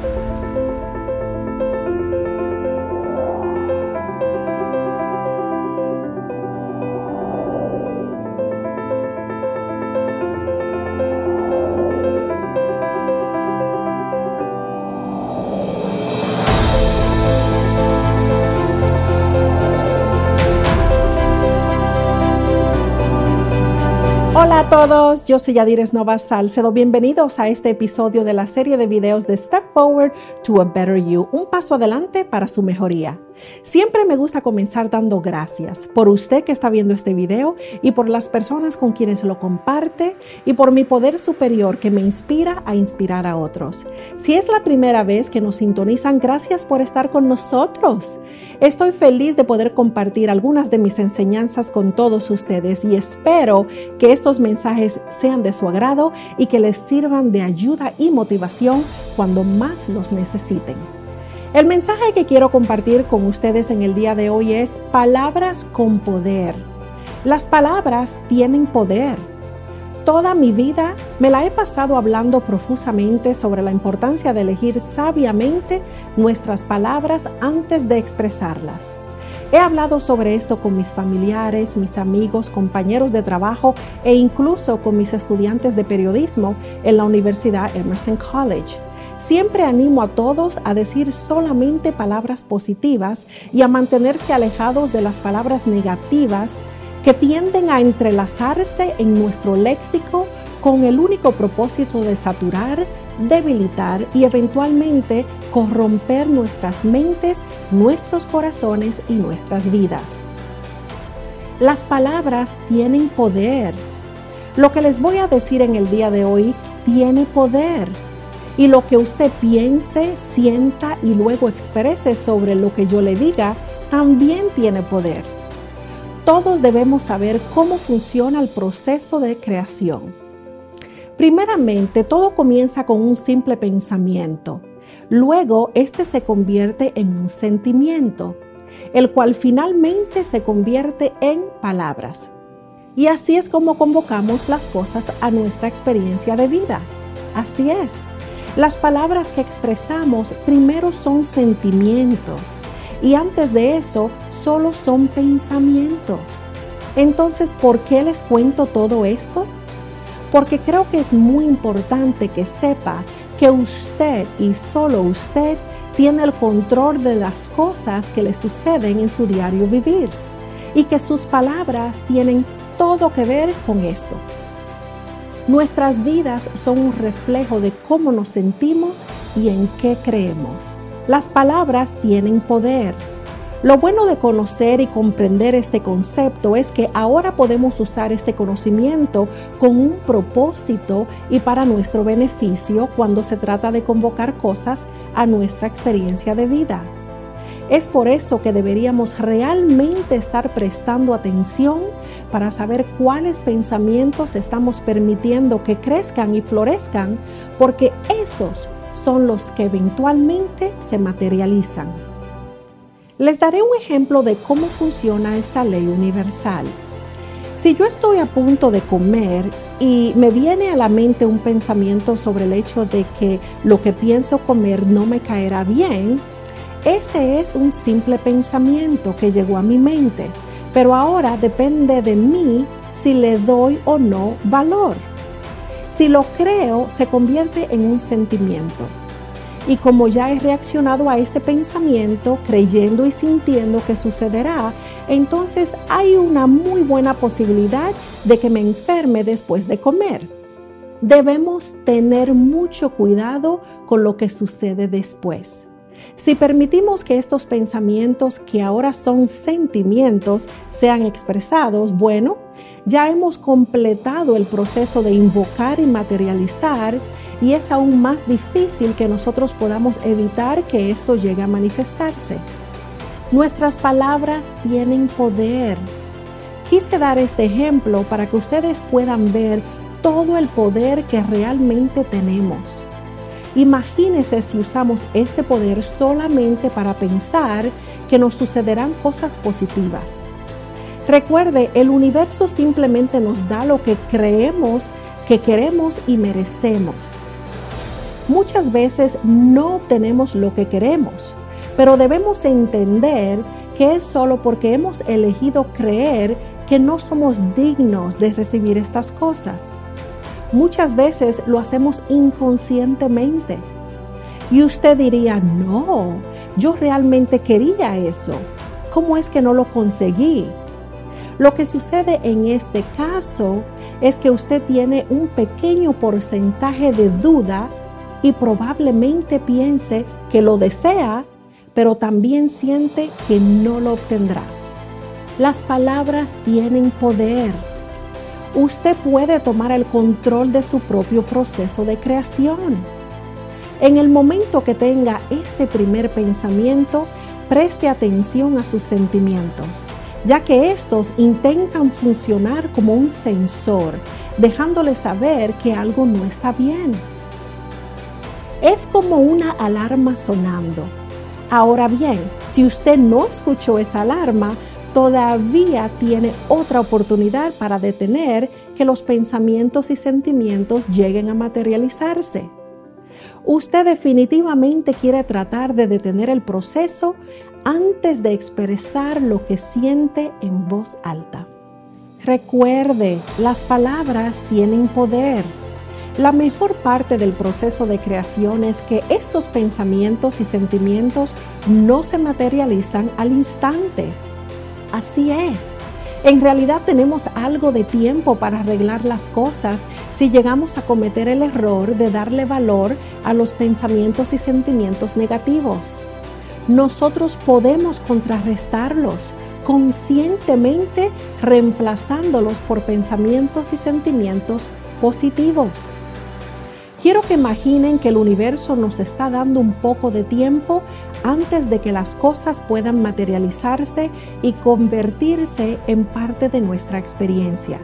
Thank you. Hola a todos, yo soy Yadires Nova Salcedo. Bienvenidos a este episodio de la serie de videos de Step Forward to a Better You, un paso adelante para su mejoría. Siempre me gusta comenzar dando gracias por usted que está viendo este video y por las personas con quienes lo comparte y por mi poder superior que me inspira a inspirar a otros. Si es la primera vez que nos sintonizan, gracias por estar con nosotros. Estoy feliz de poder compartir algunas de mis enseñanzas con todos ustedes y espero que estos sean de su agrado y que les sirvan de ayuda y motivación cuando más los necesiten. El mensaje que quiero compartir con ustedes en el día de hoy es palabras con poder. Las palabras tienen poder. Toda mi vida me la he pasado hablando profusamente sobre la importancia de elegir sabiamente nuestras palabras antes de expresarlas. He hablado sobre esto con mis familiares, mis amigos, compañeros de trabajo e incluso con mis estudiantes de periodismo en la Universidad Emerson College. Siempre animo a todos a decir solamente palabras positivas y a mantenerse alejados de las palabras negativas que tienden a entrelazarse en nuestro léxico con el único propósito de saturar, debilitar y eventualmente corromper nuestras mentes, nuestros corazones y nuestras vidas. Las palabras tienen poder. Lo que les voy a decir en el día de hoy tiene poder y lo que usted piense, sienta y luego exprese sobre lo que yo le diga también tiene poder. Todos debemos saber cómo funciona el proceso de creación. Primeramente, todo comienza con un simple pensamiento. Luego, este se convierte en un sentimiento, el cual finalmente se convierte en palabras. Y así es como convocamos las cosas a nuestra experiencia de vida. Así es. Las palabras que expresamos primero son sentimientos y antes de eso solo son pensamientos. Entonces, ¿por qué les cuento todo esto? Porque creo que es muy importante que sepa que usted y solo usted tiene el control de las cosas que le suceden en su diario vivir y que sus palabras tienen todo que ver con esto. Nuestras vidas son un reflejo de cómo nos sentimos y en qué creemos. Las palabras tienen poder. Lo bueno de conocer y comprender este concepto es que ahora podemos usar este conocimiento con un propósito y para nuestro beneficio cuando se trata de convocar cosas a nuestra experiencia de vida. Es por eso que deberíamos realmente estar prestando atención para saber cuáles pensamientos estamos permitiendo que crezcan y florezcan, porque esos son los que eventualmente se materializan. Les daré un ejemplo de cómo funciona esta ley universal. Si yo estoy a punto de comer y me viene a la mente un pensamiento sobre el hecho de que lo que pienso comer no me caerá bien, ese es un simple pensamiento que llegó a mi mente, pero ahora depende de mí si le doy o no valor. Si lo creo, se convierte en un sentimiento. Y como ya he reaccionado a este pensamiento, creyendo y sintiendo que sucederá, entonces hay una muy buena posibilidad de que me enferme después de comer. Debemos tener mucho cuidado con lo que sucede después. Si permitimos que estos pensamientos, que ahora son sentimientos, sean expresados, bueno, ya hemos completado el proceso de invocar y materializar y es aún más difícil que nosotros podamos evitar que esto llegue a manifestarse. Nuestras palabras tienen poder. Quise dar este ejemplo para que ustedes puedan ver todo el poder que realmente tenemos. Imagínese si usamos este poder solamente para pensar que nos sucederán cosas positivas. Recuerde, el universo simplemente nos da lo que creemos que queremos y merecemos. Muchas veces no obtenemos lo que queremos, pero debemos entender que es solo porque hemos elegido creer que no somos dignos de recibir estas cosas. Muchas veces lo hacemos inconscientemente. Y usted diría, no, yo realmente quería eso. ¿Cómo es que no lo conseguí? Lo que sucede en este caso es que usted tiene un pequeño porcentaje de duda y probablemente piense que lo desea, pero también siente que no lo obtendrá. Las palabras tienen poder. Usted puede tomar el control de su propio proceso de creación. En el momento que tenga ese primer pensamiento, preste atención a sus sentimientos, ya que estos intentan funcionar como un sensor, dejándole saber que algo no está bien. Es como una alarma sonando. Ahora bien, si usted no escuchó esa alarma, todavía tiene otra oportunidad para detener que los pensamientos y sentimientos lleguen a materializarse. Usted definitivamente quiere tratar de detener el proceso antes de expresar lo que siente en voz alta. Recuerde, las palabras tienen poder. La mejor parte del proceso de creación es que estos pensamientos y sentimientos no se materializan al instante. Así es. En realidad tenemos algo de tiempo para arreglar las cosas si llegamos a cometer el error de darle valor a los pensamientos y sentimientos negativos. Nosotros podemos contrarrestarlos conscientemente reemplazándolos por pensamientos y sentimientos positivos. Quiero que imaginen que el universo nos está dando un poco de tiempo antes de que las cosas puedan materializarse y convertirse en parte de nuestra experiencia.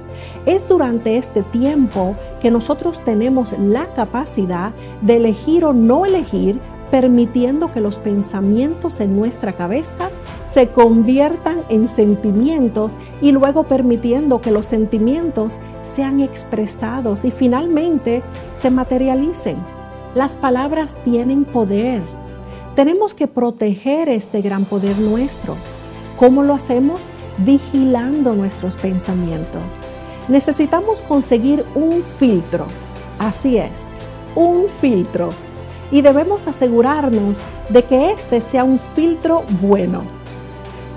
Es durante este tiempo que nosotros tenemos la capacidad de elegir o no elegir permitiendo que los pensamientos en nuestra cabeza se conviertan en sentimientos y luego permitiendo que los sentimientos sean expresados y finalmente se materialicen. Las palabras tienen poder. Tenemos que proteger este gran poder nuestro. ¿Cómo lo hacemos? Vigilando nuestros pensamientos. Necesitamos conseguir un filtro. Así es, un filtro y debemos asegurarnos de que este sea un filtro bueno.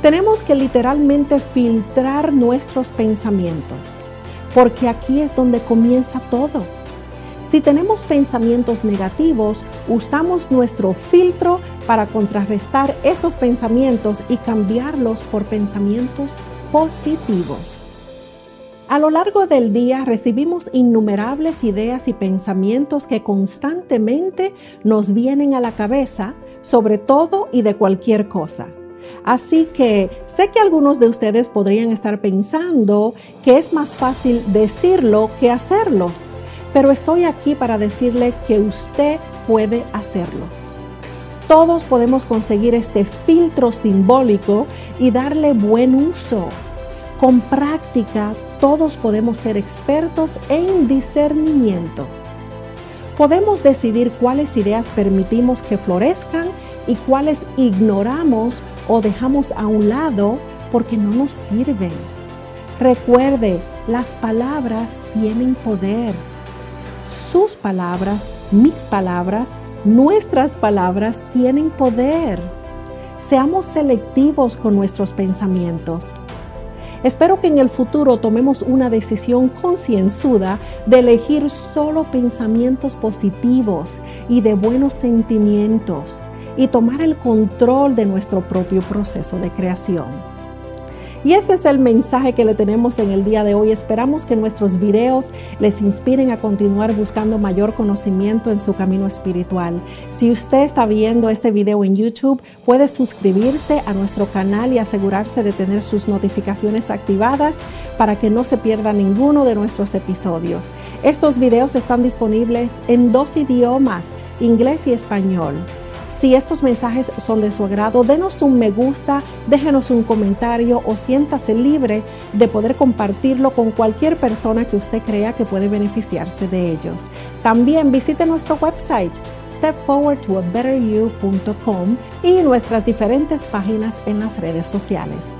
Tenemos que literalmente filtrar nuestros pensamientos, porque aquí es donde comienza todo. Si tenemos pensamientos negativos, usamos nuestro filtro para contrarrestar esos pensamientos y cambiarlos por pensamientos positivos. A lo largo del día recibimos innumerables ideas y pensamientos que constantemente nos vienen a la cabeza sobre todo y de cualquier cosa. Así que sé que algunos de ustedes podrían estar pensando que es más fácil decirlo que hacerlo, pero estoy aquí para decirle que usted puede hacerlo. Todos podemos conseguir este filtro simbólico y darle buen uso. Con práctica todos podemos ser expertos en discernimiento. Podemos decidir cuáles ideas permitimos que florezcan y cuáles ignoramos o dejamos a un lado porque no nos sirven. Recuerde, las palabras tienen poder. Sus palabras, mis palabras, nuestras palabras tienen poder. Seamos selectivos con nuestros pensamientos. Espero que en el futuro tomemos una decisión concienzuda de elegir solo pensamientos positivos y de buenos sentimientos y tomar el control de nuestro propio proceso de creación. Y ese es el mensaje que le tenemos en el día de hoy. Esperamos que nuestros videos les inspiren a continuar buscando mayor conocimiento en su camino espiritual. Si usted está viendo este video en YouTube, puede suscribirse a nuestro canal y asegurarse de tener sus notificaciones activadas para que no se pierda ninguno de nuestros episodios. Estos videos están disponibles en dos idiomas, inglés y español. Si estos mensajes son de su agrado, denos un me gusta, déjenos un comentario o siéntase libre de poder compartirlo con cualquier persona que usted crea que puede beneficiarse de ellos. También visite nuestro website stepforwardtoabetteryou.com y nuestras diferentes páginas en las redes sociales.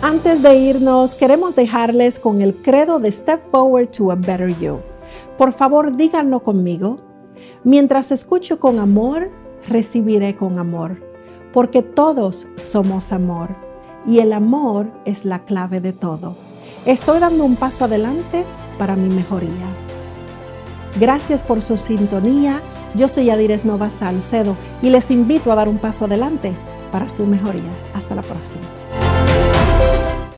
Antes de irnos, queremos dejarles con el credo de Step Forward to a Better You. Por favor, díganlo conmigo. Mientras escucho con amor, recibiré con amor, porque todos somos amor y el amor es la clave de todo. Estoy dando un paso adelante para mi mejoría. Gracias por su sintonía. Yo soy Adires Nova Salcedo y les invito a dar un paso adelante para su mejoría. Hasta la próxima.